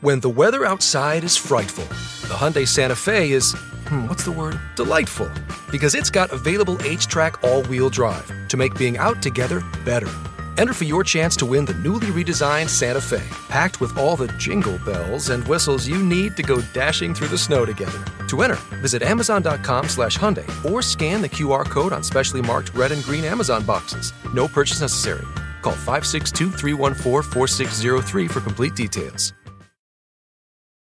When the weather outside is frightful, the Hyundai Santa Fe is, hmm, what's the word? Delightful. Because it's got available H track all wheel drive to make being out together better. Enter for your chance to win the newly redesigned Santa Fe, packed with all the jingle bells and whistles you need to go dashing through the snow together. To enter, visit Amazon.com slash Hyundai or scan the QR code on specially marked red and green Amazon boxes. No purchase necessary. Call 562 314 4603 for complete details.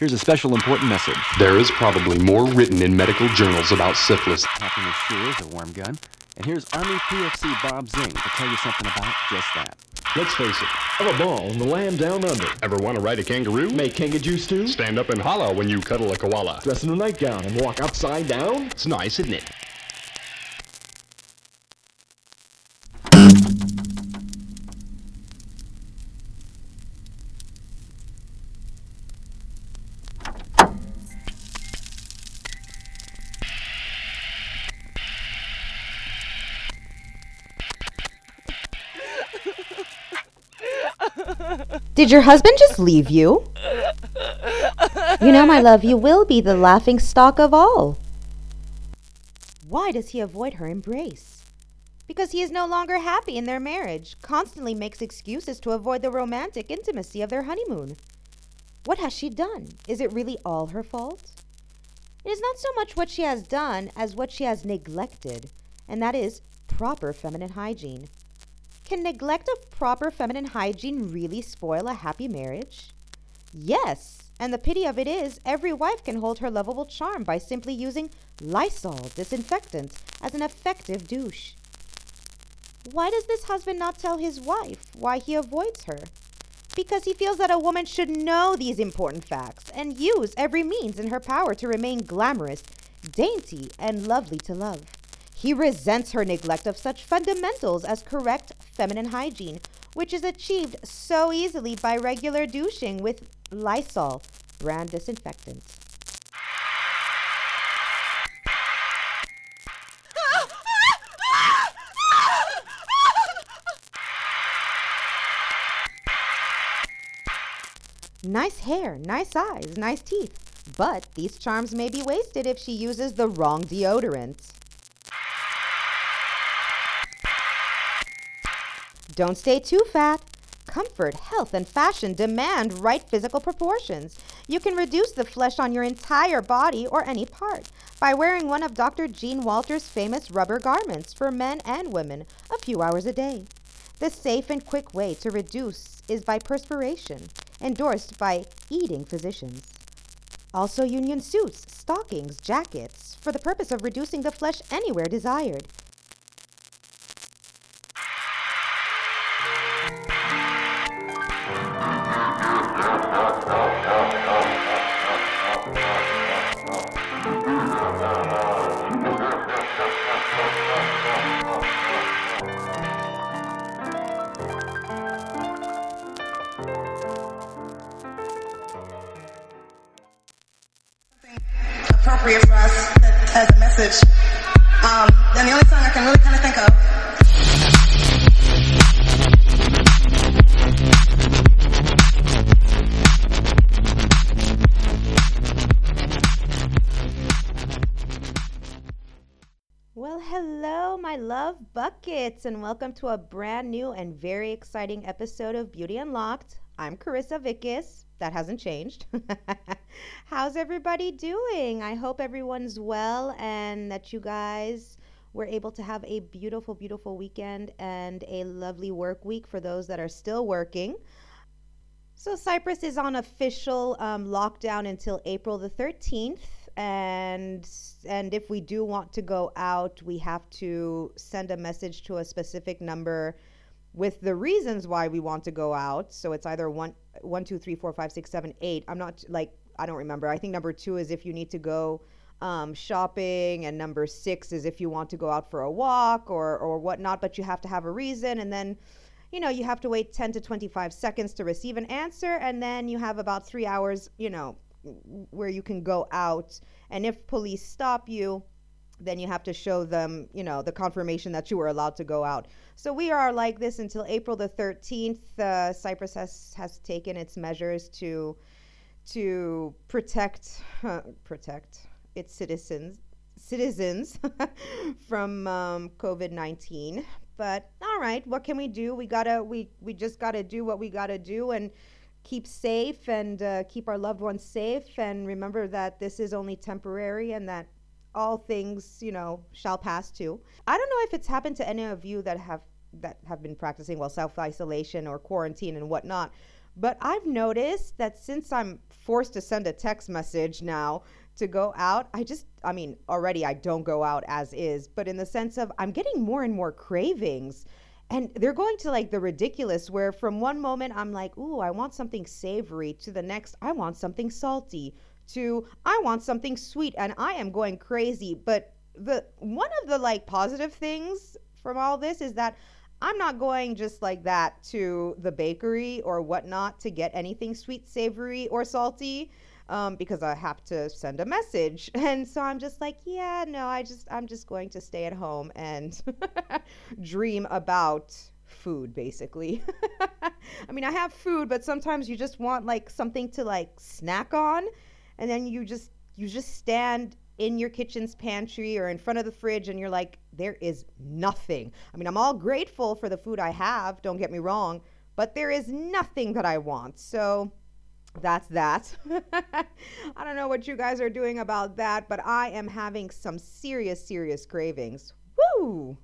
Here's a special important message. There is probably more written in medical journals about syphilis. Happiness sure is a warm gun. And here's Army PFC Bob Zing to tell you something about just that. Let's face it, have a ball in the land down under. Ever want to ride a kangaroo? Make kanga juice too? Stand up and holla when you cuddle a koala. Dress in a nightgown and walk upside down? It's nice, isn't it? Did your husband just leave you? You know, my love, you will be the laughing stock of all. Why does he avoid her embrace? Because he is no longer happy in their marriage, constantly makes excuses to avoid the romantic intimacy of their honeymoon. What has she done? Is it really all her fault? It is not so much what she has done as what she has neglected, and that is proper feminine hygiene. Can neglect of proper feminine hygiene really spoil a happy marriage? Yes, and the pity of it is, every wife can hold her lovable charm by simply using Lysol disinfectant as an effective douche. Why does this husband not tell his wife why he avoids her? Because he feels that a woman should know these important facts and use every means in her power to remain glamorous, dainty, and lovely to love. He resents her neglect of such fundamentals as correct feminine hygiene, which is achieved so easily by regular douching with Lysol brand disinfectant. Nice hair, nice eyes, nice teeth. But these charms may be wasted if she uses the wrong deodorant. Don't stay too fat. Comfort, health, and fashion demand right physical proportions. You can reduce the flesh on your entire body or any part by wearing one of Dr. Jean Walter's famous rubber garments for men and women a few hours a day. The safe and quick way to reduce is by perspiration, endorsed by eating physicians. Also, union suits, stockings, jackets, for the purpose of reducing the flesh anywhere desired. Love buckets, and welcome to a brand new and very exciting episode of Beauty Unlocked. I'm Carissa Vickis. That hasn't changed. How's everybody doing? I hope everyone's well and that you guys were able to have a beautiful, beautiful weekend and a lovely work week for those that are still working. So Cyprus is on official um, lockdown until April the 13th, and and if we do want to go out, we have to send a message to a specific number with the reasons why we want to go out. So it's either one, one, two, three, four, five, six, seven, eight. I'm not like I don't remember. I think number two is if you need to go um, shopping, and number six is if you want to go out for a walk or or whatnot. But you have to have a reason, and then you know you have to wait 10 to 25 seconds to receive an answer, and then you have about three hours, you know, where you can go out. And if police stop you, then you have to show them, you know, the confirmation that you were allowed to go out. So we are like this until April the 13th. Uh, Cyprus has, has taken its measures to to protect uh, protect its citizens citizens from um, COVID 19. But all right, what can we do? We gotta we we just gotta do what we gotta do and keep safe and uh, keep our loved ones safe and remember that this is only temporary and that all things you know shall pass too. I don't know if it's happened to any of you that have that have been practicing well self-isolation or quarantine and whatnot but i've noticed that since i'm forced to send a text message now to go out i just i mean already i don't go out as is but in the sense of i'm getting more and more cravings and they're going to like the ridiculous where from one moment i'm like ooh i want something savory to the next i want something salty to i want something sweet and i am going crazy. But the one of the like positive things from all this is that i'm not going just like that to the bakery or whatnot to get anything sweet savory or salty um, because I have to send a message. And so I'm just like, yeah, no, I just, I'm just going to stay at home and dream about food basically. I mean, I have food, but sometimes you just want like something to like snack on and then you just you just stand in your kitchen's pantry or in front of the fridge and you're like there is nothing. I mean, I'm all grateful for the food I have, don't get me wrong, but there is nothing that I want. So that's that. I don't know what you guys are doing about that, but I am having some serious, serious cravings. Woo!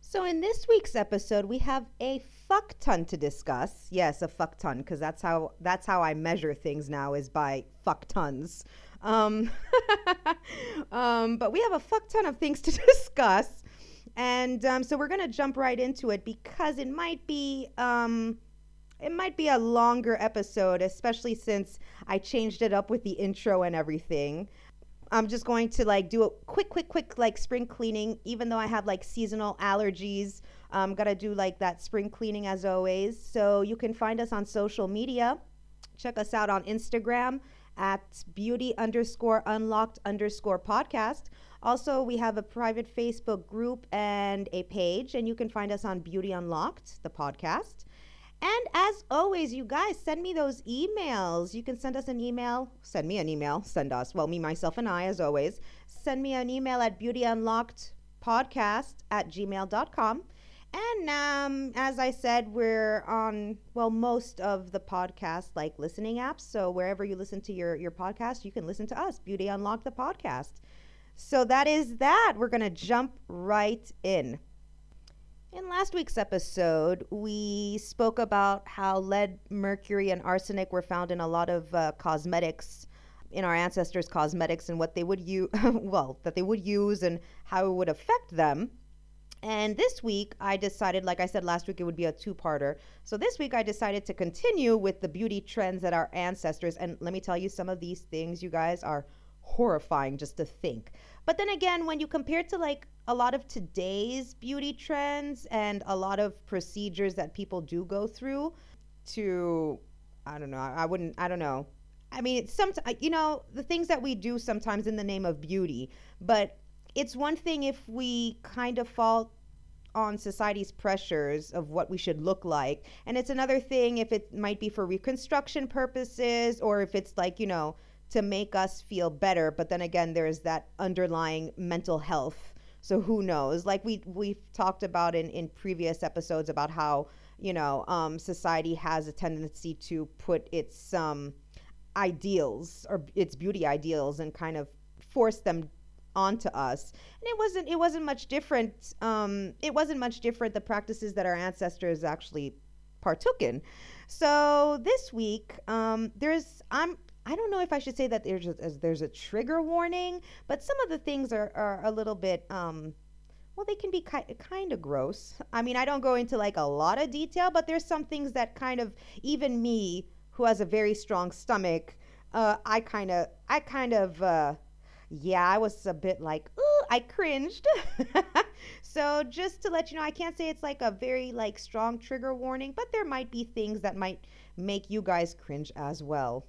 So, in this week's episode, we have a fuck ton to discuss. Yes, a fuck ton, because that's how that's how I measure things now is by fuck tons. Um, um, but we have a fuck ton of things to discuss, and um, so we're gonna jump right into it because it might be um, it might be a longer episode, especially since I changed it up with the intro and everything. I'm just going to like do a quick, quick, quick like spring cleaning, even though I have like seasonal allergies. Um, I'm gonna do like that spring cleaning as always. So you can find us on social media. Check us out on Instagram at beauty underscore unlocked underscore podcast. Also, we have a private Facebook group and a page, and you can find us on Beauty Unlocked, the podcast. And as always, you guys send me those emails. You can send us an email, send me an email, send us, well, me, myself, and I, as always. Send me an email at beautyunlockedpodcast at gmail.com. And um, as I said, we're on, well, most of the podcast like listening apps. So wherever you listen to your, your podcast, you can listen to us, Beauty Unlocked the podcast. So that is that. We're going to jump right in. In last week's episode, we spoke about how lead, mercury, and arsenic were found in a lot of uh, cosmetics, in our ancestors' cosmetics, and what they would use, well, that they would use and how it would affect them. And this week, I decided, like I said last week, it would be a two parter. So this week, I decided to continue with the beauty trends that our ancestors, and let me tell you, some of these things, you guys, are horrifying just to think. But then again, when you compare to like a lot of today's beauty trends and a lot of procedures that people do go through to, I don't know, I wouldn't, I don't know. I mean, it's some, you know, the things that we do sometimes in the name of beauty, but it's one thing if we kind of fall on society's pressures of what we should look like. And it's another thing if it might be for reconstruction purposes or if it's like, you know, to make us feel better. But then again, there's that underlying mental health. So who knows? Like we we've talked about in in previous episodes about how you know um, society has a tendency to put its um, ideals or its beauty ideals and kind of force them onto us and it wasn't it wasn't much different um, it wasn't much different the practices that our ancestors actually partook in So this week, um, there's I'm I don't know if I should say that there's a, there's a trigger warning, but some of the things are, are a little bit um, well, they can be ki- kind of gross. I mean, I don't go into like a lot of detail, but there's some things that kind of even me, who has a very strong stomach, uh, I kind of I kind of uh, yeah, I was a bit like, ooh, I cringed. so just to let you know, I can't say it's like a very like strong trigger warning, but there might be things that might make you guys cringe as well.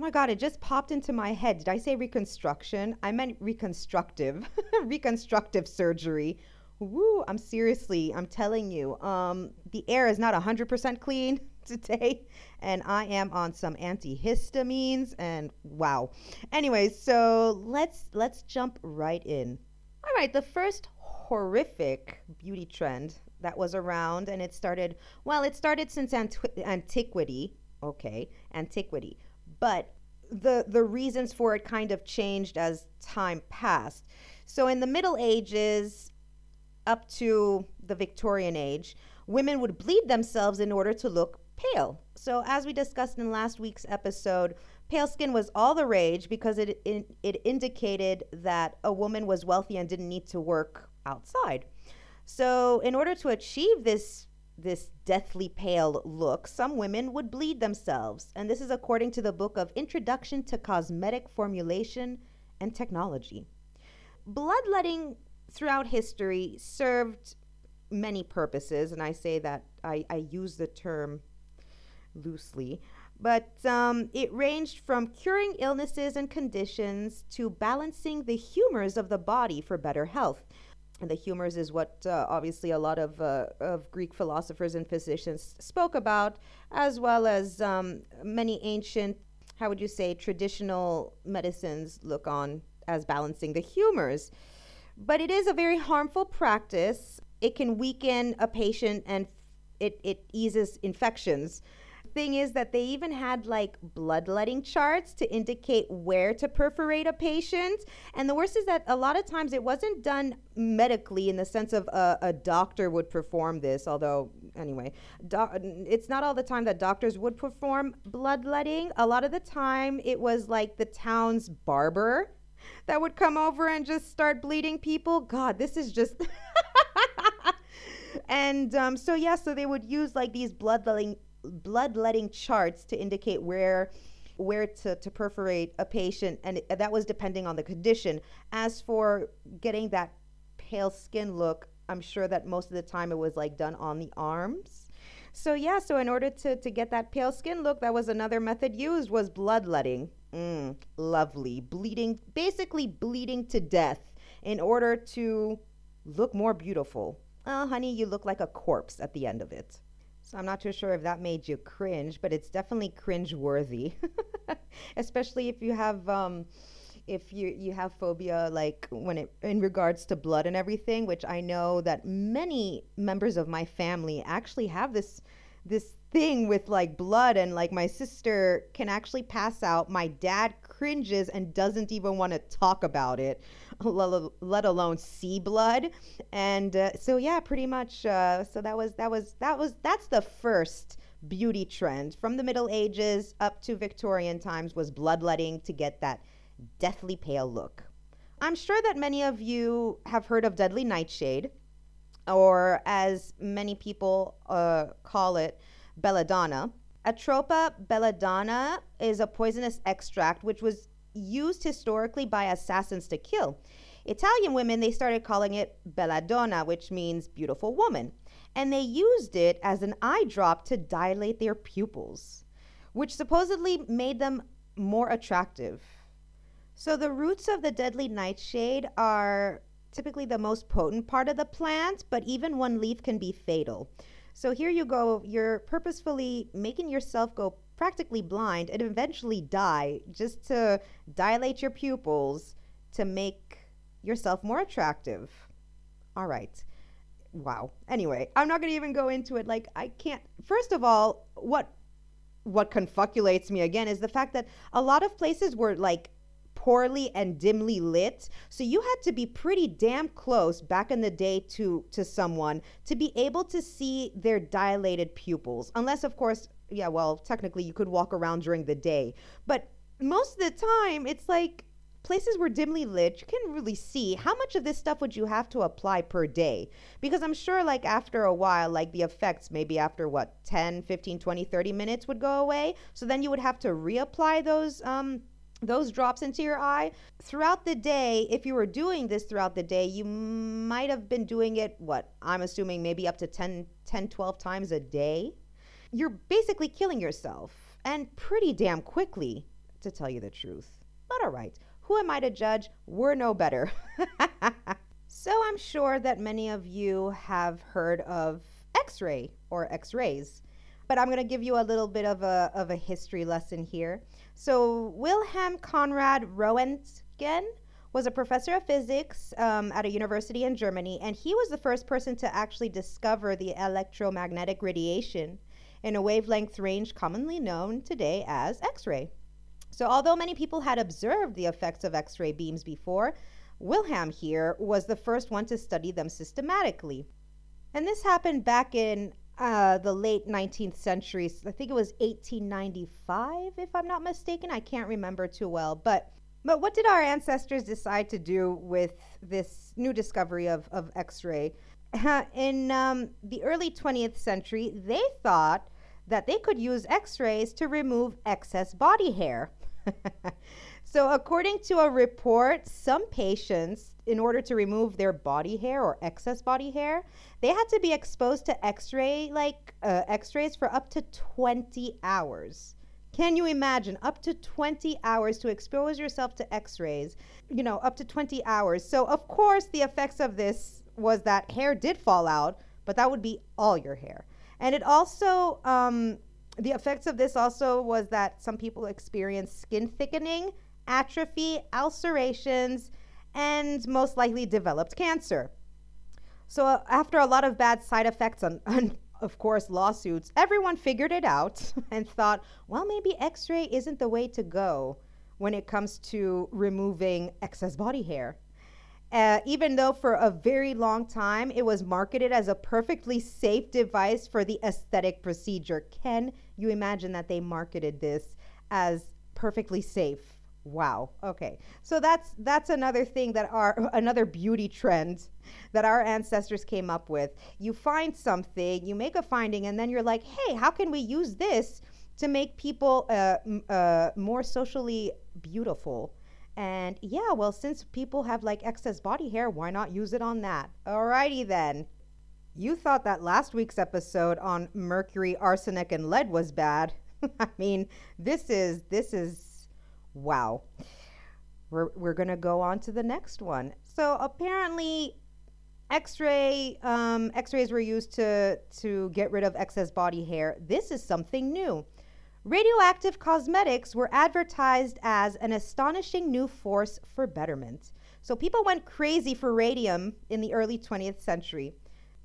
Oh my god, it just popped into my head. Did I say reconstruction? I meant reconstructive. reconstructive surgery. Woo, I'm seriously, I'm telling you. Um the air is not 100% clean today and I am on some antihistamines and wow. Anyways, so let's let's jump right in. All right, the first horrific beauty trend that was around and it started well, it started since antiqu- antiquity. Okay, antiquity. But the the reasons for it kind of changed as time passed. So in the Middle Ages up to the Victorian age, women would bleed themselves in order to look pale. So, as we discussed in last week's episode, pale skin was all the rage because it, it, it indicated that a woman was wealthy and didn't need to work outside. So, in order to achieve this this deathly pale look, some women would bleed themselves. And this is according to the book of Introduction to Cosmetic Formulation and Technology. Bloodletting throughout history served many purposes, and I say that I, I use the term loosely, but um, it ranged from curing illnesses and conditions to balancing the humors of the body for better health. And the humors is what uh, obviously a lot of, uh, of Greek philosophers and physicians spoke about, as well as um, many ancient, how would you say, traditional medicines look on as balancing the humors. But it is a very harmful practice. It can weaken a patient and it, it eases infections thing is that they even had like bloodletting charts to indicate where to perforate a patient. And the worst is that a lot of times it wasn't done medically in the sense of a, a doctor would perform this, although, anyway, it's not all the time that doctors would perform bloodletting. A lot of the time it was like the town's barber that would come over and just start bleeding people. God, this is just. and um, so yeah, so they would use like these bloodletting bloodletting charts to indicate where where to, to perforate a patient and that was depending on the condition. As for getting that pale skin look i'm sure that most of the time it was like done on the arms. So yeah so in order to, to get that pale skin look that was another method used was bloodletting. Mm, lovely. Bleeding basically bleeding to death in order to look more beautiful. Oh honey you look like a corpse at the end of it so I'm not too sure if that made you cringe, but it's definitely cringe worthy, especially if you have um, if you you have phobia like when it in regards to blood and everything, which I know that many members of my family actually have this this thing with like blood and like my sister can actually pass out. My dad cringes and doesn't even want to talk about it let alone see blood. And uh, so yeah, pretty much. Uh, so that was that was that was that's the first beauty trend from the Middle Ages up to Victorian times was bloodletting to get that deathly pale look. I'm sure that many of you have heard of deadly nightshade, or as many people uh, call it, belladonna. Atropa belladonna is a poisonous extract which was used historically by assassins to kill. Italian women, they started calling it belladonna, which means beautiful woman. And they used it as an eye drop to dilate their pupils, which supposedly made them more attractive. So the roots of the deadly nightshade are typically the most potent part of the plant, but even one leaf can be fatal. So here you go, you're purposefully making yourself go practically blind and eventually die just to dilate your pupils to make yourself more attractive. All right. Wow. Anyway, I'm not going to even go into it like I can't First of all, what what confuculates me again is the fact that a lot of places were like poorly and dimly lit. So you had to be pretty damn close back in the day to to someone to be able to see their dilated pupils. Unless of course yeah, well, technically you could walk around during the day, but most of the time it's like places were dimly lit, you can really see how much of this stuff would you have to apply per day? Because I'm sure, like, after a while, like, the effects maybe after what, 10, 15, 20, 30 minutes would go away. So then you would have to reapply those. Um, those drops into your eye throughout the day if you were doing this throughout the day you might have been doing it what i'm assuming maybe up to 10 10 12 times a day you're basically killing yourself and pretty damn quickly to tell you the truth but all right who am I to judge? We're no better. so I'm sure that many of you have heard of X ray or X rays. But I'm going to give you a little bit of a, of a history lesson here. So, Wilhelm Conrad Roentgen was a professor of physics um, at a university in Germany, and he was the first person to actually discover the electromagnetic radiation in a wavelength range commonly known today as X ray. So, although many people had observed the effects of X ray beams before, Wilhelm here was the first one to study them systematically. And this happened back in uh, the late 19th century. I think it was 1895, if I'm not mistaken. I can't remember too well. But, but what did our ancestors decide to do with this new discovery of, of X ray? in um, the early 20th century, they thought that they could use X rays to remove excess body hair. so, according to a report, some patients, in order to remove their body hair or excess body hair, they had to be exposed to X-ray like uh, X-rays for up to 20 hours. Can you imagine up to 20 hours to expose yourself to X-rays? You know, up to 20 hours. So, of course, the effects of this was that hair did fall out, but that would be all your hair. And it also um, the effects of this also was that some people experienced skin thickening, atrophy, ulcerations, and most likely developed cancer. So, uh, after a lot of bad side effects and, of course, lawsuits, everyone figured it out and thought, well, maybe x ray isn't the way to go when it comes to removing excess body hair. Uh, even though for a very long time it was marketed as a perfectly safe device for the aesthetic procedure. Can you imagine that they marketed this as perfectly safe? Wow. Okay. So that's that's another thing that our another beauty trend that our ancestors came up with. You find something, you make a finding, and then you're like, hey, how can we use this to make people uh, uh, more socially beautiful? And yeah, well, since people have like excess body hair, why not use it on that? Alrighty then. You thought that last week's episode on mercury, arsenic, and lead was bad. I mean, this is this is wow. We're we're gonna go on to the next one. So apparently, X-ray um, X-rays were used to to get rid of excess body hair. This is something new. Radioactive cosmetics were advertised as an astonishing new force for betterment. So people went crazy for radium in the early 20th century.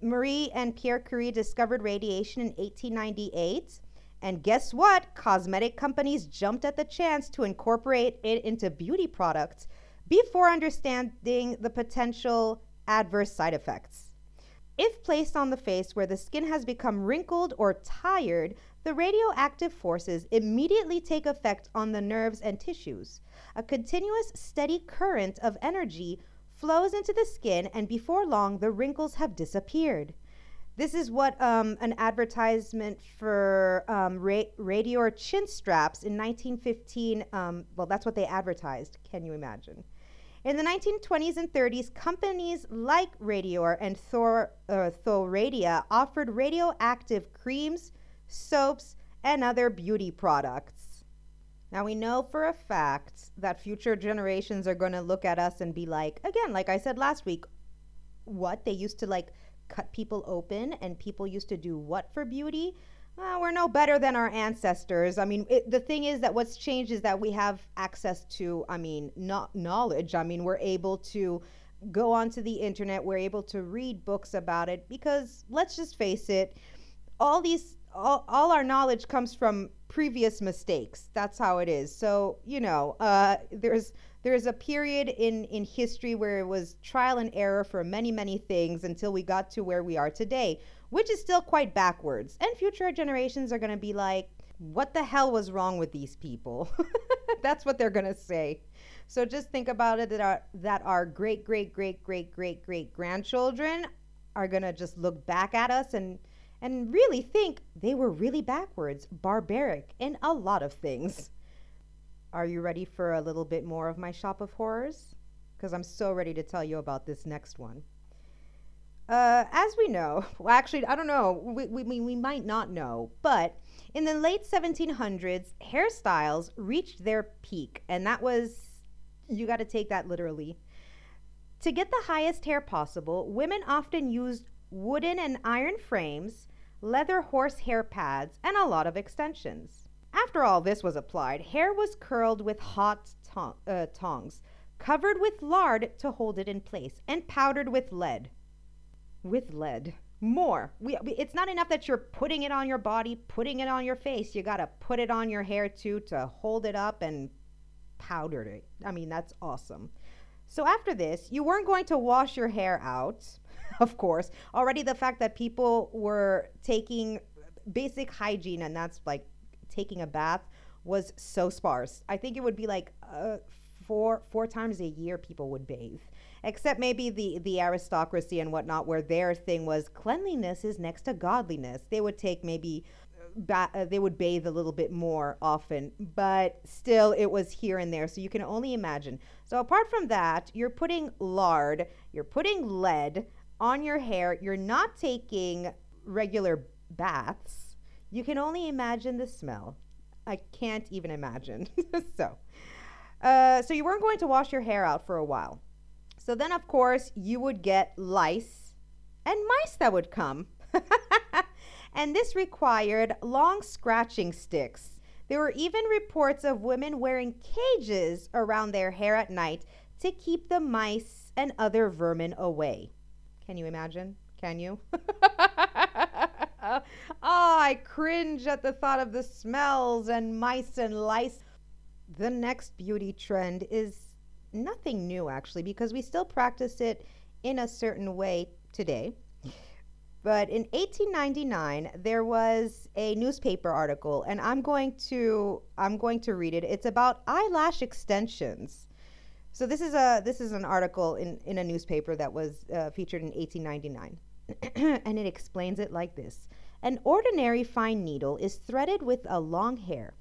Marie and Pierre Curie discovered radiation in 1898. And guess what? Cosmetic companies jumped at the chance to incorporate it into beauty products before understanding the potential adverse side effects. If placed on the face where the skin has become wrinkled or tired, the radioactive forces immediately take effect on the nerves and tissues. A continuous, steady current of energy flows into the skin, and before long, the wrinkles have disappeared. This is what um, an advertisement for um, ra- Radior chin straps in 1915, um, well, that's what they advertised. Can you imagine? In the 1920s and 30s, companies like Radior and Thor, uh, Thoradia offered radioactive creams, soaps, and other beauty products. Now, we know for a fact that future generations are going to look at us and be like, again, like I said last week, what? They used to like cut people open and people used to do what for beauty? Well, we're no better than our ancestors. I mean, it, the thing is that what's changed is that we have access to, I mean, not knowledge. I mean, we're able to go onto the internet, we're able to read books about it because let's just face it, all these all, all our knowledge comes from previous mistakes. That's how it is. So, you know, uh, there's there's a period in in history where it was trial and error for many many things until we got to where we are today, which is still quite backwards. And future generations are going to be like, What the hell was wrong with these people? That's what they're going to say. So just think about it that our, that our great, great, great, great, great, great grandchildren are going to just look back at us and and really think they were really backwards, barbaric in a lot of things. Are you ready for a little bit more of my shop of horrors? Because I'm so ready to tell you about this next one. Uh, as we know, well, actually, I don't know, we, we, we might not know, but in the late 1700s, hairstyles reached their peak, and that was, you got to take that literally. To get the highest hair possible, women often used wooden and iron frames, leather horse hair pads, and a lot of extensions. After all this was applied, hair was curled with hot tong- uh, tongs, covered with lard to hold it in place, and powdered with lead. With lead. More. We, it's not enough that you're putting it on your body, putting it on your face. You got to put it on your hair too to hold it up and powder it. I mean, that's awesome. So after this, you weren't going to wash your hair out, of course. Already the fact that people were taking basic hygiene and that's like taking a bath was so sparse. I think it would be like uh, four four times a year people would bathe, except maybe the the aristocracy and whatnot, where their thing was cleanliness is next to godliness. They would take maybe. Ba- uh, they would bathe a little bit more often, but still it was here and there. So you can only imagine. So, apart from that, you're putting lard, you're putting lead on your hair, you're not taking regular baths. You can only imagine the smell. I can't even imagine. so, uh, so you weren't going to wash your hair out for a while. So then, of course, you would get lice and mice that would come. and this required long scratching sticks. There were even reports of women wearing cages around their hair at night to keep the mice and other vermin away. Can you imagine? Can you? oh, I cringe at the thought of the smells and mice and lice. The next beauty trend is nothing new, actually, because we still practice it in a certain way today. But in 1899, there was a newspaper article, and I'm going to I'm going to read it. It's about eyelash extensions. So this is a this is an article in in a newspaper that was uh, featured in 1899. and it explains it like this An ordinary fine needle is threaded with a long hair,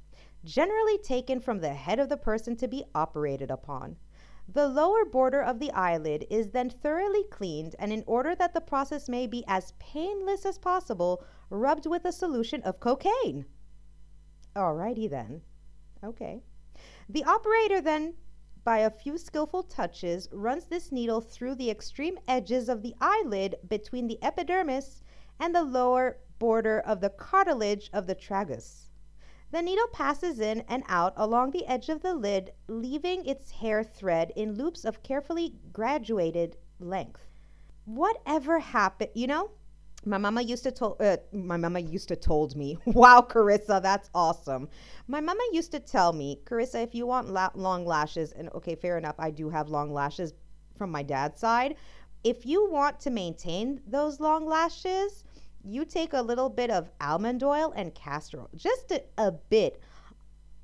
generally taken from the head of the person to be operated upon. The lower border of the eyelid is then thoroughly cleaned, and in order that the process may be as painless as possible, rubbed with a solution of cocaine. Alrighty then. Okay. The operator then by a few skillful touches, runs this needle through the extreme edges of the eyelid between the epidermis and the lower border of the cartilage of the tragus. The needle passes in and out along the edge of the lid, leaving its hair thread in loops of carefully graduated length. Whatever happened, you know? My mama used to told uh, my mama used to told me, "Wow, Carissa, that's awesome." My mama used to tell me, "Carissa, if you want la- long lashes, and okay, fair enough, I do have long lashes from my dad's side. If you want to maintain those long lashes, you take a little bit of almond oil and castor oil, just a, a bit."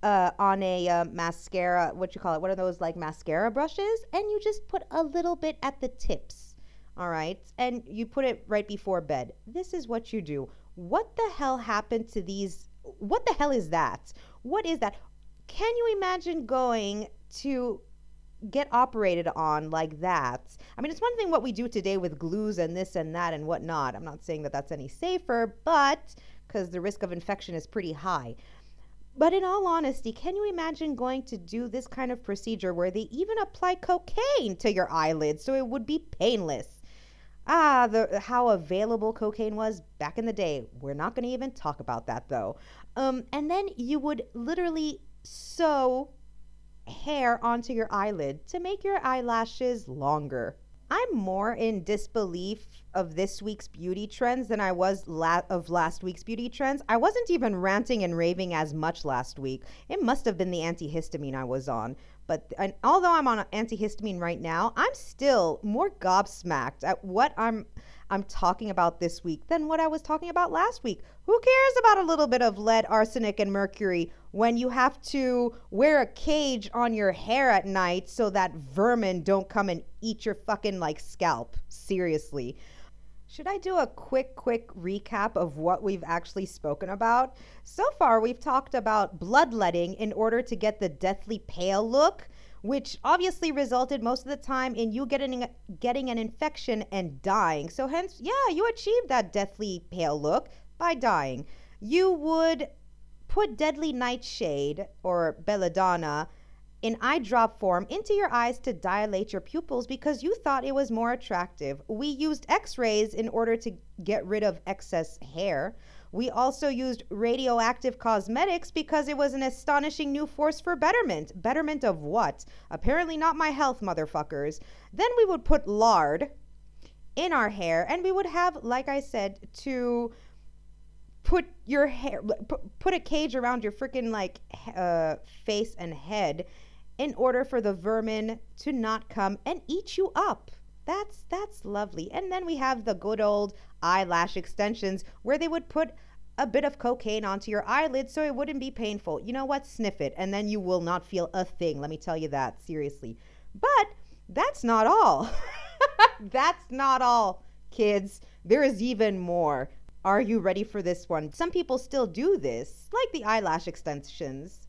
Uh, on a uh, mascara, what you call it? What are those like mascara brushes? And you just put a little bit at the tips all right, and you put it right before bed. This is what you do. What the hell happened to these? What the hell is that? What is that? Can you imagine going to get operated on like that? I mean, it's one thing what we do today with glues and this and that and whatnot. I'm not saying that that's any safer, but because the risk of infection is pretty high. But in all honesty, can you imagine going to do this kind of procedure where they even apply cocaine to your eyelids so it would be painless? Ah, the how available cocaine was back in the day. We're not going to even talk about that though. Um, and then you would literally sew hair onto your eyelid to make your eyelashes longer. I'm more in disbelief of this week's beauty trends than I was la- of last week's beauty trends. I wasn't even ranting and raving as much last week. It must have been the antihistamine I was on. But and although I'm on antihistamine right now, I'm still more gobsmacked at what I'm I'm talking about this week than what I was talking about last week. Who cares about a little bit of lead, arsenic, and mercury when you have to wear a cage on your hair at night so that vermin don't come and eat your fucking like scalp? Seriously. Should I do a quick, quick recap of what we've actually spoken about? So far, we've talked about bloodletting in order to get the deathly pale look which obviously resulted most of the time in you getting getting an infection and dying. So hence, yeah, you achieved that deathly pale look by dying. You would put deadly nightshade or belladonna in eye drop form into your eyes to dilate your pupils because you thought it was more attractive. We used x rays in order to get rid of excess hair. We also used radioactive cosmetics because it was an astonishing new force for betterment. Betterment of what? Apparently not my health, motherfuckers. Then we would put lard in our hair and we would have, like I said, to put your hair, put a cage around your freaking like uh, face and head in order for the vermin to not come and eat you up. That's that's lovely. And then we have the good old eyelash extensions where they would put a bit of cocaine onto your eyelid so it wouldn't be painful. You know what? Sniff it and then you will not feel a thing. Let me tell you that seriously. But that's not all. that's not all, kids. There is even more. Are you ready for this one? Some people still do this, like the eyelash extensions.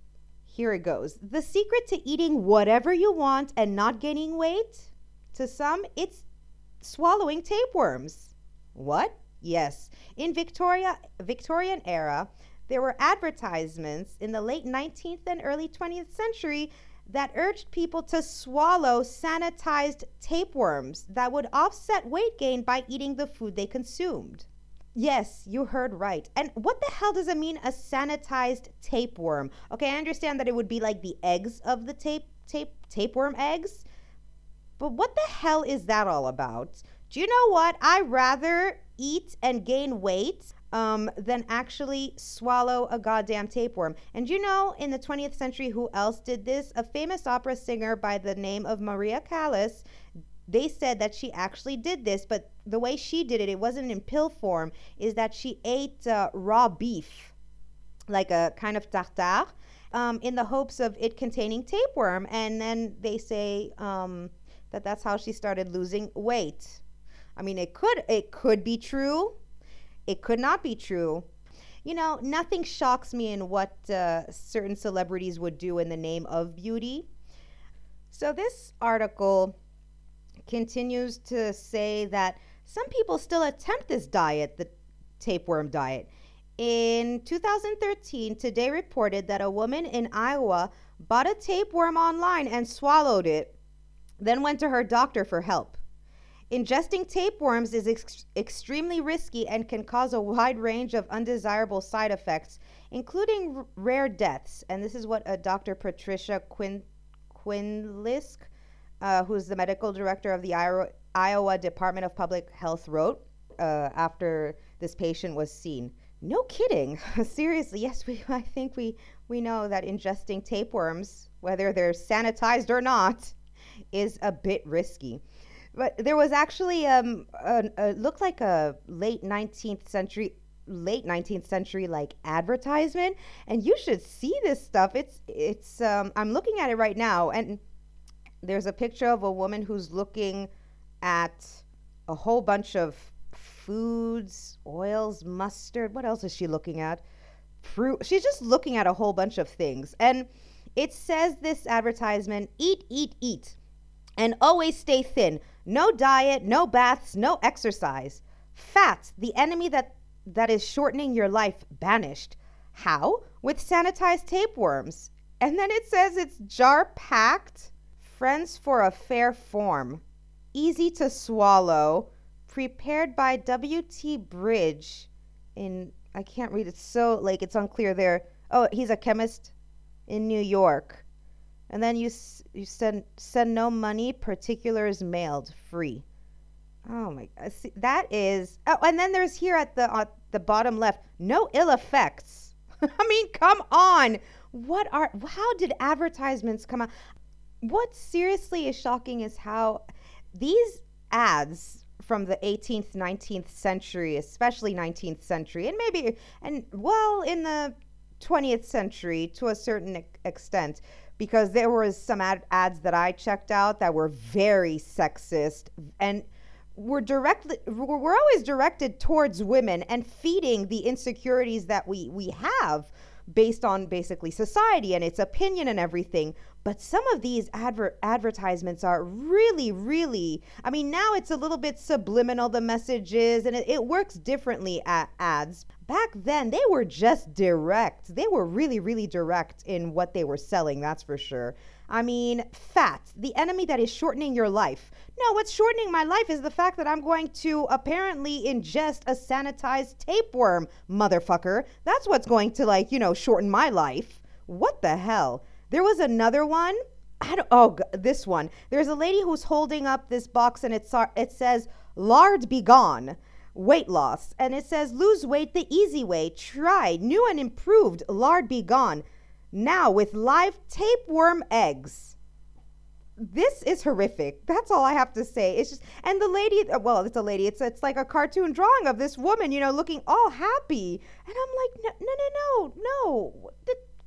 Here it goes. The secret to eating whatever you want and not gaining weight? To some, it's swallowing tapeworms. What? Yes. In Victoria Victorian era, there were advertisements in the late 19th and early 20th century that urged people to swallow sanitized tapeworms that would offset weight gain by eating the food they consumed. Yes, you heard right. And what the hell does it mean a sanitized tapeworm? Okay, I understand that it would be like the eggs of the tape tape tapeworm eggs. But what the hell is that all about? Do you know what? I rather eat and gain weight um, than actually swallow a goddamn tapeworm. And you know, in the 20th century, who else did this? A famous opera singer by the name of Maria Callas. They said that she actually did this, but the way she did it, it wasn't in pill form, is that she ate uh, raw beef, like a kind of tartare, um, in the hopes of it containing tapeworm. And then they say um, that that's how she started losing weight. I mean, it could it could be true. It could not be true. You know, nothing shocks me in what uh, certain celebrities would do in the name of beauty. So this article continues to say that some people still attempt this diet, the tapeworm diet. In 2013, Today reported that a woman in Iowa bought a tapeworm online and swallowed it, then went to her doctor for help. Ingesting tapeworms is ex- extremely risky and can cause a wide range of undesirable side effects, including r- rare deaths. And this is what uh, a Dr. Patricia Quin- Quinlisk, uh, who's the medical director of the Iowa, Department of Public Health, wrote uh, after this patient was seen. No kidding. Seriously, yes, we, I think we, we know that ingesting tapeworms, whether they're sanitized or not, is a bit risky. But there was actually um, a, a looked like a late 19th century late 19th century like advertisement and you should see this stuff it's it's um, i'm looking at it right now and there's a picture of a woman who's looking at a whole bunch of foods oils mustard what else is she looking at fruit she's just looking at a whole bunch of things and it says this advertisement eat eat eat and always stay thin no diet, no baths, no exercise. Fat, the enemy that, that is shortening your life, banished. How? With sanitized tapeworms. And then it says it's jar packed. Friends for a fair form. Easy to swallow. Prepared by W.T. Bridge in, I can't read it so, like, it's unclear there. Oh, he's a chemist in New York and then you you send send no money. Particulars mailed free. Oh my! God. See, that is. Oh, and then there's here at the at the bottom left, no ill effects. I mean, come on. What are? How did advertisements come out? What seriously is shocking is how these ads from the 18th, 19th century, especially 19th century, and maybe, and well, in the 20th century to a certain extent, because there was some ad- ads that I checked out that were very sexist and were directly we're we're always directed towards women and feeding the insecurities that we we have based on basically society and its opinion and everything. But some of these adver- advertisements are really really i mean now it's a little bit subliminal the messages and it, it works differently at ads. Back then they were just direct. They were really really direct in what they were selling that's for sure i mean fat the enemy that is shortening your life no what's shortening my life is the fact that i'm going to apparently ingest a sanitized tapeworm motherfucker that's what's going to like you know shorten my life what the hell there was another one. I don't, oh, this one. There's a lady who's holding up this box and it's, uh, it says, Lard be gone. Weight loss. And it says, lose weight the easy way. Try new and improved lard be gone. Now with live tapeworm eggs. This is horrific. That's all I have to say. It's just, and the lady, well, it's a lady. It's it's like a cartoon drawing of this woman, you know, looking all happy. And I'm like, no, no, no, no, no.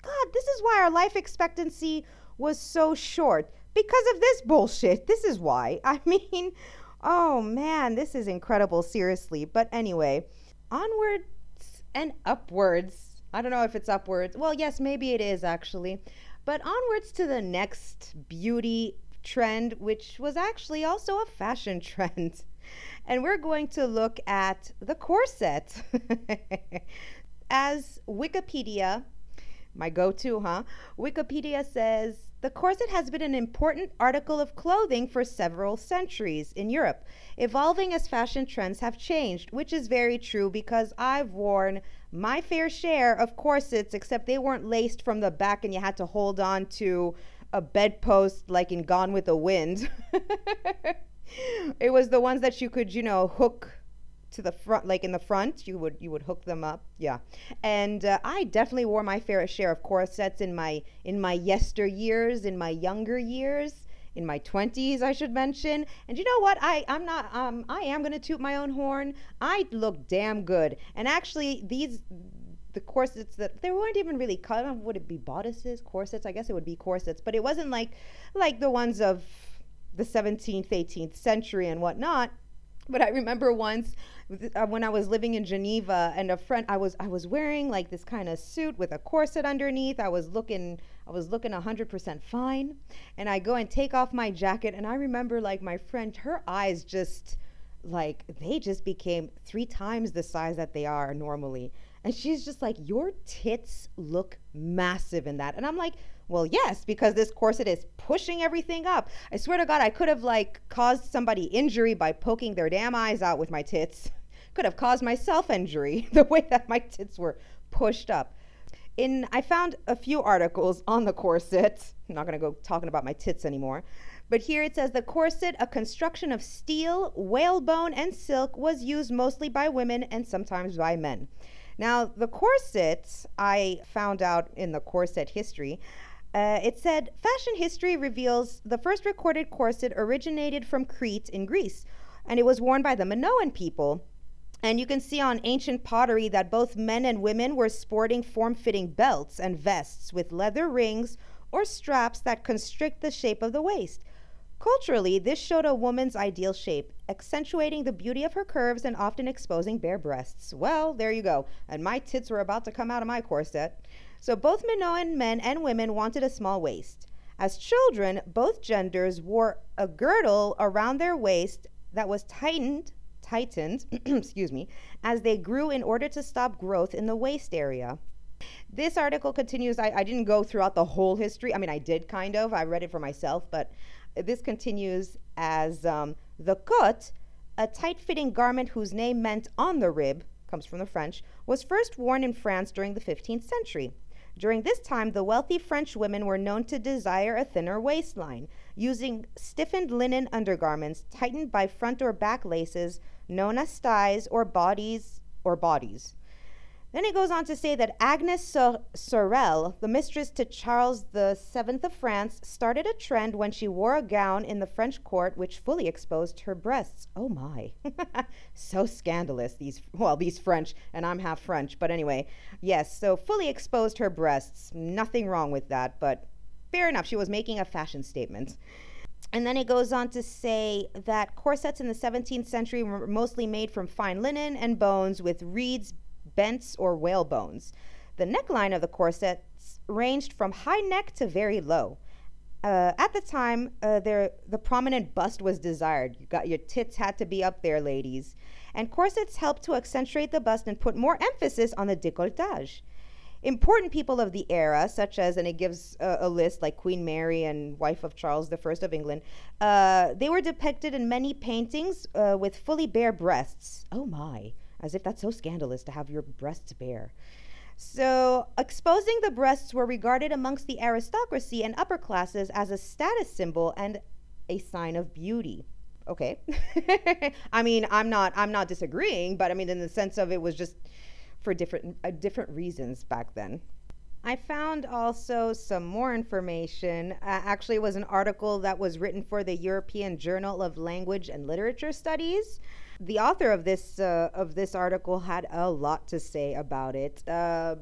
God, this is why our life expectancy was so short because of this bullshit. This is why. I mean, oh man, this is incredible, seriously. But anyway, onwards and upwards. I don't know if it's upwards. Well, yes, maybe it is actually. But onwards to the next beauty trend, which was actually also a fashion trend. And we're going to look at the corset. As Wikipedia my go to, huh? Wikipedia says the corset has been an important article of clothing for several centuries in Europe, evolving as fashion trends have changed, which is very true because I've worn my fair share of corsets, except they weren't laced from the back and you had to hold on to a bedpost like in Gone with the Wind. it was the ones that you could, you know, hook to the front like in the front you would you would hook them up yeah. And uh, i definitely wore my fair share of corsets in my in my yester years in my younger years in my 20s i should mention. And you know what? I i'm not um i am going to toot my own horn. I look damn good. And actually these the corsets that they weren't even really cut would it be bodices corsets? I guess it would be corsets but it wasn't like like the ones of the 17th 18th century and whatnot. But I remember once Uh, when I was living in Geneva and a friend I was I was wearing like this kind of suit with a corset underneath. I was looking I was looking 100% fine and I go and take off my jacket and I remember like my friend her eyes just like they just became 3 times the size that they are normally. And she's just like your tits look massive in that. And I'm like well, yes, because this corset is pushing everything up. I swear to God, I could have like caused somebody injury by poking their damn eyes out with my tits. could have caused myself injury the way that my tits were pushed up. In I found a few articles on the corset. I'm not going to go talking about my tits anymore. But here it says the corset, a construction of steel, whalebone, and silk, was used mostly by women and sometimes by men. Now, the corset, I found out in the corset history, uh, it said fashion history reveals the first recorded corset originated from Crete in Greece, and it was worn by the Minoan people. And you can see on ancient pottery that both men and women were sporting form fitting belts and vests with leather rings or straps that constrict the shape of the waist. Culturally, this showed a woman's ideal shape, accentuating the beauty of her curves and often exposing bare breasts. Well, there you go. And my tits were about to come out of my corset. So both Minoan men and women wanted a small waist. As children, both genders wore a girdle around their waist that was tightened, tightened, excuse me, as they grew in order to stop growth in the waist area. This article continues. I, I didn't go throughout the whole history. I mean, I did kind of. I read it for myself, but this continues as um, the cotte, a tight fitting garment whose name meant on the rib, comes from the French, was first worn in France during the 15th century. During this time, the wealthy French women were known to desire a thinner waistline, using stiffened linen undergarments tightened by front or back laces known as sties or bodies or bodies. Then it goes on to say that Agnes Sor- Sorel, the mistress to Charles VII of France, started a trend when she wore a gown in the French court which fully exposed her breasts. Oh my. so scandalous, these, well, these French, and I'm half French, but anyway, yes, so fully exposed her breasts. Nothing wrong with that, but fair enough. She was making a fashion statement. And then it goes on to say that corsets in the 17th century were mostly made from fine linen and bones with reeds, bents, or whalebones. The neckline of the corsets ranged from high neck to very low. Uh, at the time, uh, there the prominent bust was desired. You got your tits had to be up there, ladies, and corsets helped to accentuate the bust and put more emphasis on the décolletage. Important people of the era, such as, and it gives a, a list like Queen Mary and wife of Charles I of England, uh, they were depicted in many paintings uh, with fully bare breasts. Oh my, as if that's so scandalous to have your breasts bare. So, exposing the breasts were regarded amongst the aristocracy and upper classes as a status symbol and a sign of beauty. Okay. I mean, I'm not I'm not disagreeing, but I mean in the sense of it was just for different uh, different reasons back then. I found also some more information. Uh, actually, it was an article that was written for the European Journal of Language and Literature Studies. The author of this uh, of this article had a lot to say about it. Uh,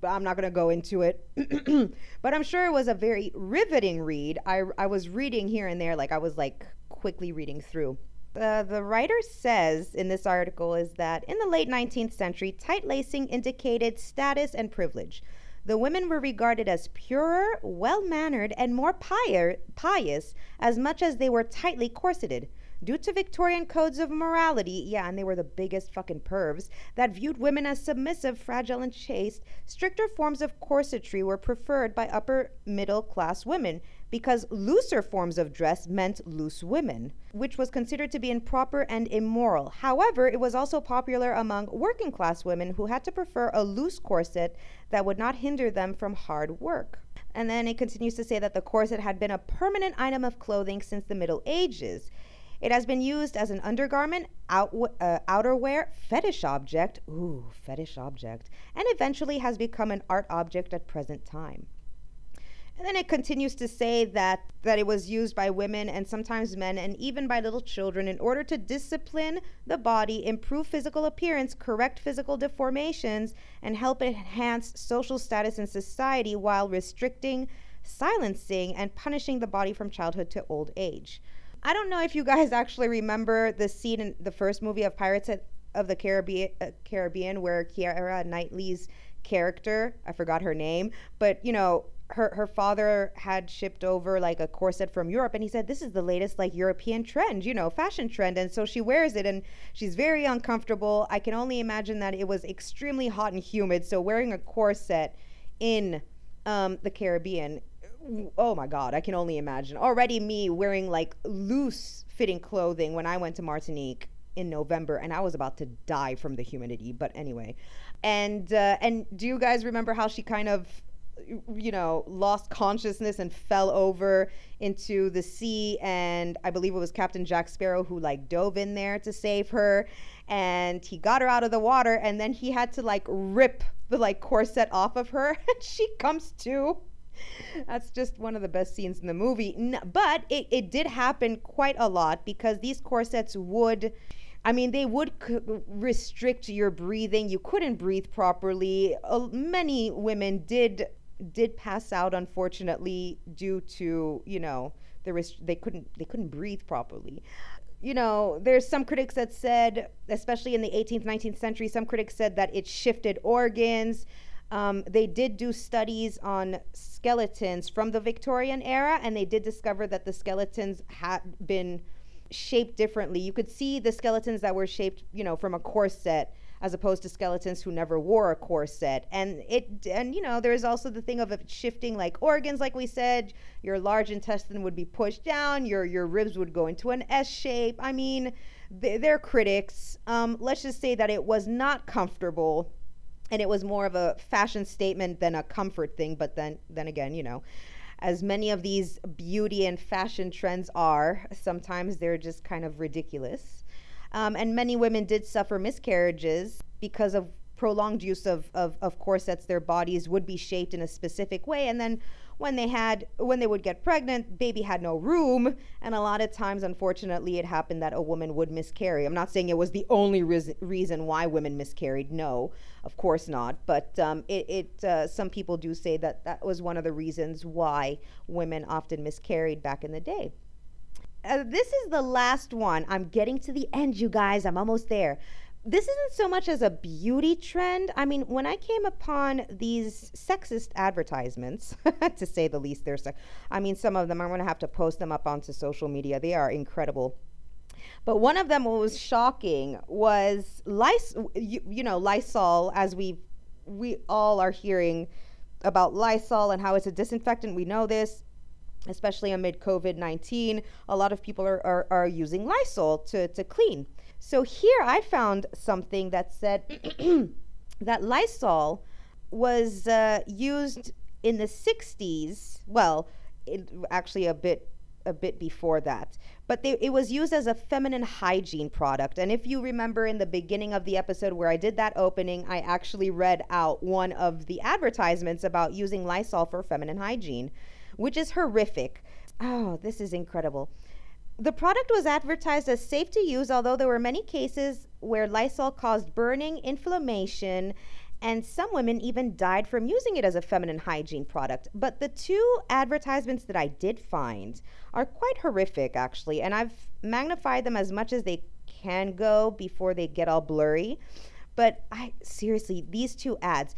but I'm not going to go into it. but I'm sure it was a very riveting read. I, I was reading here and there, like I was like quickly reading through. Uh, the writer says in this article is that in the late 19th century, tight lacing indicated status and privilege. The women were regarded as purer, well mannered, and more pious as much as they were tightly corseted. Due to Victorian codes of morality, yeah, and they were the biggest fucking pervs, that viewed women as submissive, fragile, and chaste, stricter forms of corsetry were preferred by upper middle class women because looser forms of dress meant loose women, which was considered to be improper and immoral. However, it was also popular among working class women who had to prefer a loose corset that would not hinder them from hard work. And then it continues to say that the corset had been a permanent item of clothing since the Middle Ages. It has been used as an undergarment, out, uh, outerwear, fetish object, ooh, fetish object, and eventually has become an art object at present time. And then it continues to say that, that it was used by women and sometimes men and even by little children in order to discipline the body, improve physical appearance, correct physical deformations, and help enhance social status in society while restricting, silencing, and punishing the body from childhood to old age. I don't know if you guys actually remember the scene in the first movie of Pirates of the Caribbean, uh, Caribbean where Keira Knightley's character, I forgot her name, but you know, her her father had shipped over like a corset from Europe and he said this is the latest like European trend, you know, fashion trend and so she wears it and she's very uncomfortable. I can only imagine that it was extremely hot and humid, so wearing a corset in um, the Caribbean oh my god, I can only imagine. Already me wearing like loose fitting clothing when I went to Martinique in November and I was about to die from the humidity, but anyway. And uh, and do you guys remember how she kind of you know, lost consciousness and fell over into the sea. And I believe it was Captain Jack Sparrow who like dove in there to save her. And he got her out of the water. And then he had to like rip the like corset off of her. And she comes to that's just one of the best scenes in the movie. but it, it did happen quite a lot because these corsets would. I mean, they would c- restrict your breathing. You couldn't breathe properly. Uh, many women did did pass out, unfortunately, due to you know the rest- they couldn't they couldn't breathe properly. You know, there's some critics that said, especially in the 18th, 19th century, some critics said that it shifted organs. Um, they did do studies on skeletons from the Victorian era, and they did discover that the skeletons had been shaped differently. You could see the skeletons that were shaped, you know, from a corset as opposed to skeletons who never wore a corset. And it and you know, there's also the thing of shifting like organs like we said, your large intestine would be pushed down, your your ribs would go into an S shape. I mean, they're critics. Um, let's just say that it was not comfortable and it was more of a fashion statement than a comfort thing but then then again you know as many of these beauty and fashion trends are sometimes they're just kind of ridiculous um, and many women did suffer miscarriages because of prolonged use of, of, of corsets, their bodies would be shaped in a specific way. And then when they had when they would get pregnant baby had no room. And a lot of times unfortunately it happened that a woman would miscarry. I'm not saying it was the only reason reason why women miscarried. No of course not. But um, it, it uh, some people do say that that was one of the reasons why women often miscarried back in the day. Uh, this is the last one. I'm getting to the end, you guys. I'm almost there this isn't so much as a beauty trend. I mean, when I came upon these sexist advertisements, to say the least, there's, I mean, some of them I'm going to have to post them up onto social media. They are incredible. But one of them, what was shocking, was Lysol. You, you know, Lysol, as we we all are hearing about Lysol and how it's a disinfectant. We know this especially amid COVID 19, a lot of people are, are, are, using Lysol to, to clean. So here I found something that said that Lysol was uh, used in the 60s. Well, it, actually a bit a bit before that. But they, it was used as a feminine hygiene product. And if you remember in the beginning of the episode where I did that opening, I actually read out one of the advertisements about using Lysol for feminine hygiene, which is horrific. Oh, this is incredible. The product was advertised as safe to use, although there were many cases where Lysol caused burning, inflammation, and some women even died from using it as a feminine hygiene product. But the two advertisements that I did find are quite horrific, actually, and I've magnified them as much as they can go before they get all blurry. But I seriously, these two ads.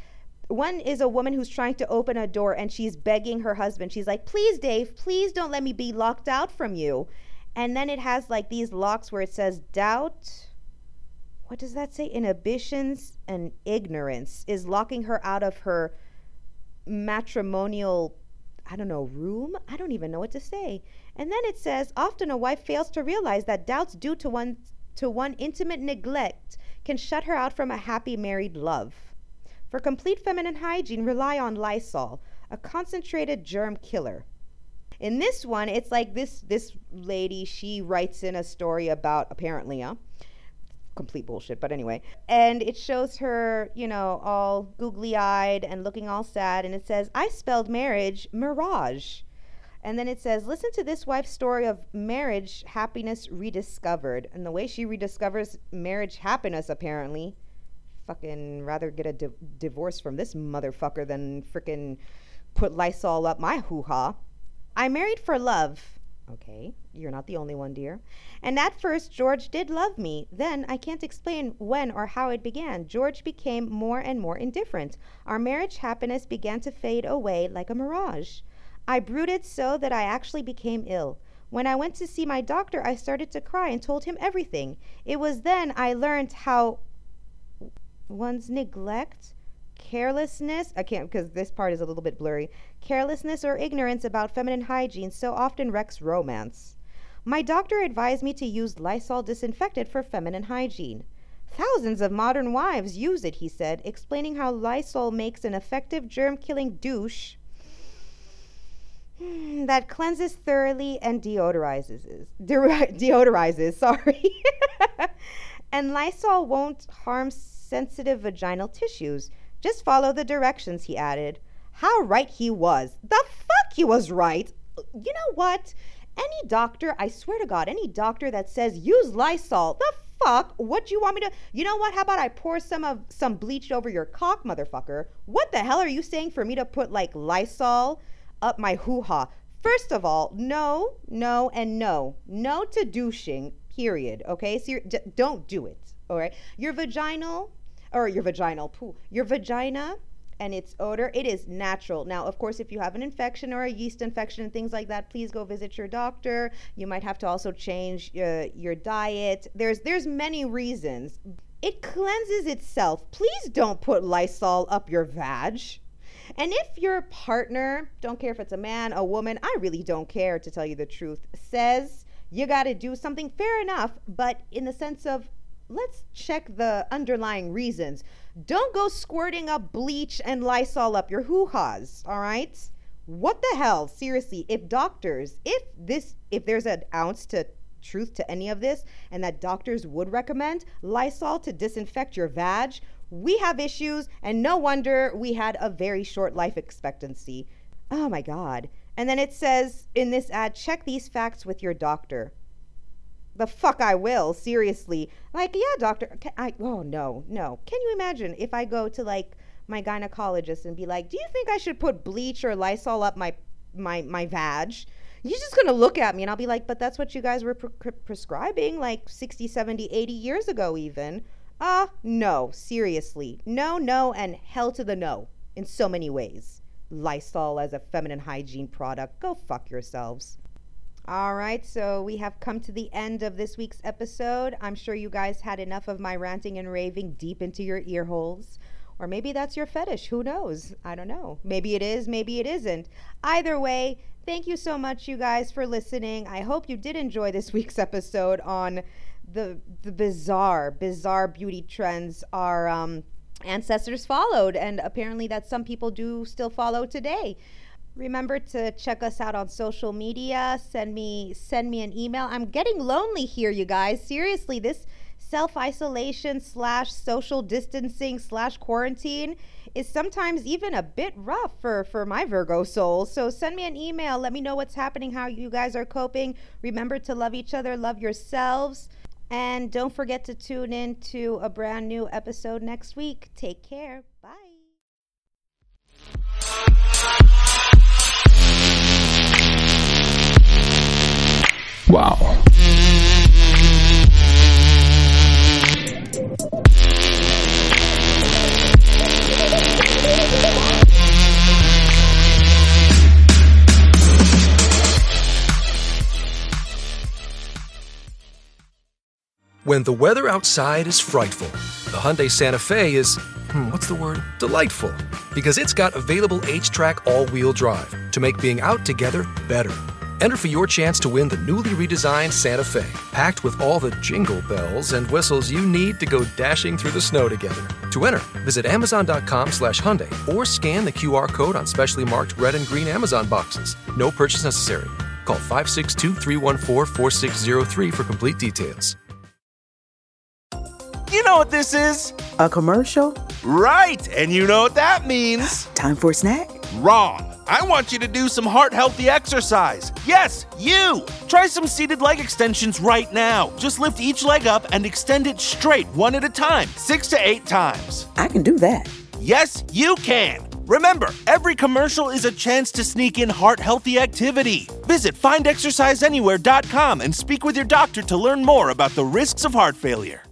One is a woman who's trying to open a door and she's begging her husband. She's like, Please, Dave, please don't let me be locked out from you. And then it has like these locks where it says doubt. What does that say? Inhibitions and ignorance is locking her out of her matrimonial, I don't know, room? I don't even know what to say. And then it says often a wife fails to realize that doubts due to one to one intimate neglect can shut her out from a happy married love. For complete feminine hygiene, rely on Lysol, a concentrated germ killer. In this one, it's like this this lady, she writes in a story about apparently, huh? Complete bullshit, but anyway. And it shows her, you know, all googly eyed and looking all sad. And it says, I spelled marriage mirage. And then it says, listen to this wife's story of marriage happiness rediscovered. And the way she rediscovers marriage happiness, apparently, fucking rather get a di- divorce from this motherfucker than freaking put Lysol up my hoo ha. I married for love. Okay, you're not the only one, dear. And at first, George did love me. Then, I can't explain when or how it began. George became more and more indifferent. Our marriage happiness began to fade away like a mirage. I brooded so that I actually became ill. When I went to see my doctor, I started to cry and told him everything. It was then I learned how one's neglect carelessness, I can't because this part is a little bit blurry, carelessness or ignorance about feminine hygiene so often wrecks romance. My doctor advised me to use Lysol disinfectant for feminine hygiene. Thousands of modern wives use it, he said, explaining how Lysol makes an effective germ killing douche that cleanses thoroughly and deodorizes. deodorizes, sorry. and Lysol won't harm sensitive vaginal tissues. Just follow the directions, he added. How right he was. The fuck he was right. You know what? Any doctor, I swear to God, any doctor that says use Lysol, the fuck? What do you want me to? You know what? How about I pour some of some bleach over your cock, motherfucker? What the hell are you saying for me to put like Lysol up my hoo ha? First of all, no, no, and no, no to douching. Period. Okay, so you're, d- don't do it. All right, your vaginal or your vaginal poo, your vagina and its odor, it is natural. Now, of course, if you have an infection or a yeast infection and things like that, please go visit your doctor. You might have to also change uh, your diet. There's there's many reasons. It cleanses itself. Please don't put Lysol up your vag. And if your partner, don't care if it's a man, a woman, I really don't care to tell you the truth, says you got to do something, fair enough, but in the sense of let's check the underlying reasons. Don't go squirting up bleach and Lysol up your hoo-has, all right? What the hell? Seriously, if doctors, if this if there's an ounce to truth to any of this and that doctors would recommend Lysol to disinfect your vag, We have issues, and no wonder we had a very short life expectancy. Oh my God. And then it says in this ad check these facts with your doctor. The fuck I will, seriously. Like, yeah, doctor. I, oh, no, no. Can you imagine if I go to like my gynecologist and be like, do you think I should put bleach or Lysol up my, my, my vag? He's just going to look at me and I'll be like, but that's what you guys were pre- prescribing like 60, 70, 80 years ago, even. Ah, uh, no, seriously. No, no, and hell to the no in so many ways. Lysol as a feminine hygiene product. Go fuck yourselves. All right, so we have come to the end of this week's episode. I'm sure you guys had enough of my ranting and raving deep into your ear holes. Or maybe that's your fetish. Who knows? I don't know. Maybe it is, maybe it isn't. Either way, thank you so much, you guys, for listening. I hope you did enjoy this week's episode on the the bizarre, bizarre beauty trends our um, ancestors followed, and apparently that some people do still follow today. Remember to check us out on social media. Send me send me an email. I'm getting lonely here, you guys. Seriously, this self isolation slash social distancing slash quarantine is sometimes even a bit rough for for my Virgo soul. So send me an email. Let me know what's happening, how you guys are coping. Remember to love each other, love yourselves. And don't forget to tune in to a brand new episode next week. Take care. Bye. Wow. When the weather outside is frightful, the Hyundai Santa Fe is, hmm, what's the word? Delightful. Because it's got available HTRAC all wheel drive to make being out together better. Enter for your chance to win the newly redesigned Santa Fe, packed with all the jingle bells and whistles you need to go dashing through the snow together. To enter, visit Amazon.com slash Hyundai or scan the QR code on specially marked red and green Amazon boxes. No purchase necessary. Call 562 314 4603 for complete details. You know what this is? A commercial? Right, and you know what that means. Time for a snack? Wrong. I want you to do some heart healthy exercise. Yes, you! Try some seated leg extensions right now. Just lift each leg up and extend it straight, one at a time, six to eight times. I can do that. Yes, you can. Remember, every commercial is a chance to sneak in heart healthy activity. Visit findexerciseanywhere.com and speak with your doctor to learn more about the risks of heart failure.